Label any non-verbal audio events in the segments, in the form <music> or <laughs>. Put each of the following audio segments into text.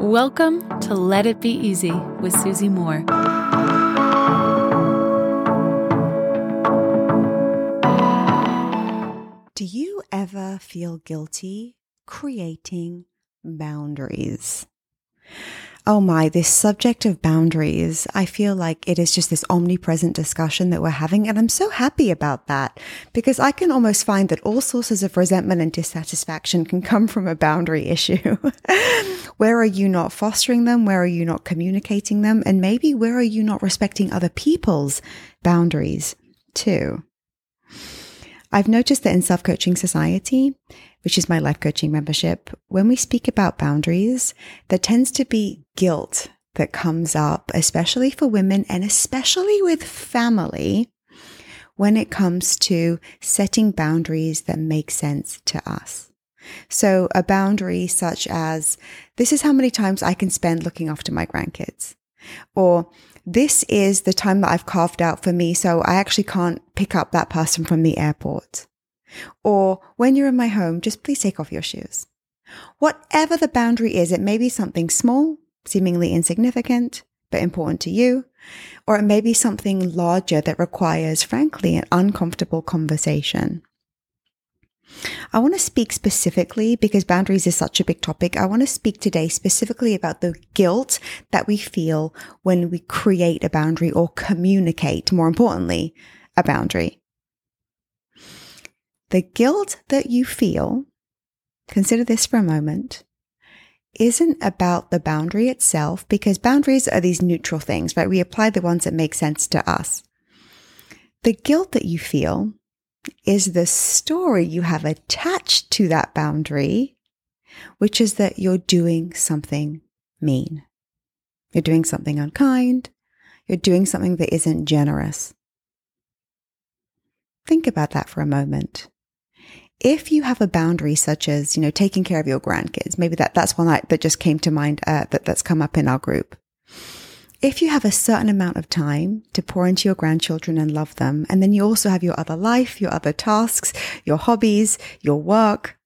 Welcome to Let It Be Easy with Susie Moore. Do you ever feel guilty creating boundaries? Oh my, this subject of boundaries, I feel like it is just this omnipresent discussion that we're having. And I'm so happy about that because I can almost find that all sources of resentment and dissatisfaction can come from a boundary issue. <laughs> where are you not fostering them? Where are you not communicating them? And maybe where are you not respecting other people's boundaries too? I've noticed that in Self Coaching Society, which is my life coaching membership, when we speak about boundaries, there tends to be guilt that comes up, especially for women and especially with family when it comes to setting boundaries that make sense to us. So a boundary such as, this is how many times I can spend looking after my grandkids. Or this is the time that I've carved out for me. So I actually can't pick up that person from the airport. Or when you're in my home, just please take off your shoes. Whatever the boundary is, it may be something small, seemingly insignificant, but important to you, or it may be something larger that requires, frankly, an uncomfortable conversation. I want to speak specifically because boundaries is such a big topic. I want to speak today specifically about the guilt that we feel when we create a boundary or communicate, more importantly, a boundary. The guilt that you feel, consider this for a moment, isn't about the boundary itself because boundaries are these neutral things, right? We apply the ones that make sense to us. The guilt that you feel is the story you have attached to that boundary, which is that you're doing something mean. You're doing something unkind. You're doing something that isn't generous. Think about that for a moment. If you have a boundary such as, you know, taking care of your grandkids, maybe that, that's one that, just came to mind uh, that, that's come up in our group if you have a certain amount of time to pour into your grandchildren and love them, and then you also have your other life, your other tasks, your hobbies, your work,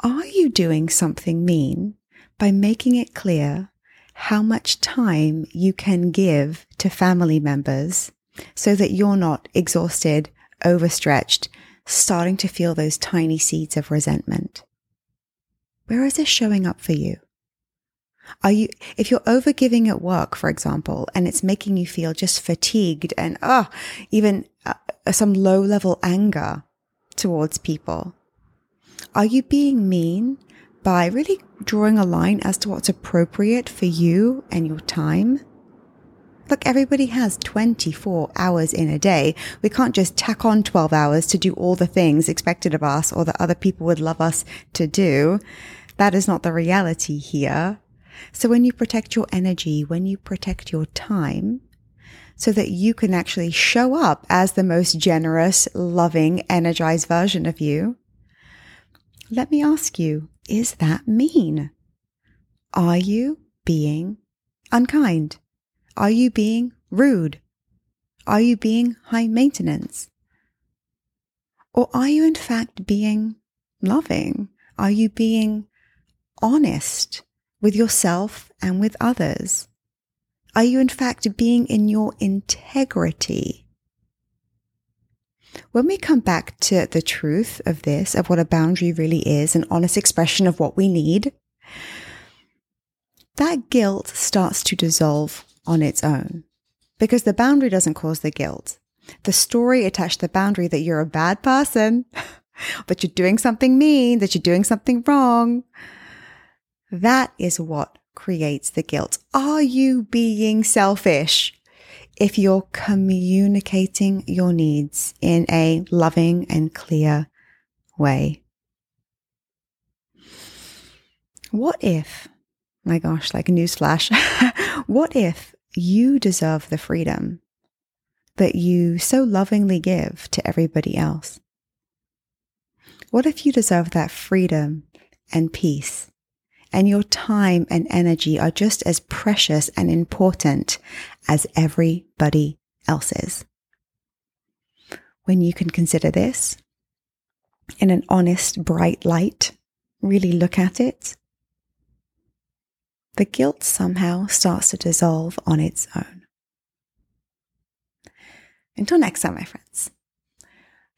are you doing something mean by making it clear how much time you can give to family members so that you're not exhausted, overstretched, starting to feel those tiny seeds of resentment? Where is this showing up for you? Are you, if you're overgiving at work, for example, and it's making you feel just fatigued and, oh, even uh, some low level anger towards people, are you being mean by really drawing a line as to what's appropriate for you and your time? Look, everybody has 24 hours in a day. We can't just tack on 12 hours to do all the things expected of us or that other people would love us to do. That is not the reality here. So when you protect your energy, when you protect your time, so that you can actually show up as the most generous, loving, energized version of you, let me ask you, is that mean? Are you being unkind? Are you being rude? Are you being high maintenance? Or are you in fact being loving? Are you being honest? With yourself and with others? Are you in fact being in your integrity? When we come back to the truth of this, of what a boundary really is, an honest expression of what we need, that guilt starts to dissolve on its own because the boundary doesn't cause the guilt. The story attached to the boundary that you're a bad person, <laughs> that you're doing something mean, that you're doing something wrong, that is what creates the guilt. Are you being selfish? If you're communicating your needs in a loving and clear way. What if, my gosh, like a newsflash, <laughs> what if you deserve the freedom that you so lovingly give to everybody else? What if you deserve that freedom and peace and your time and energy are just as precious and important as everybody else's. When you can consider this in an honest, bright light, really look at it, the guilt somehow starts to dissolve on its own. Until next time, my friends,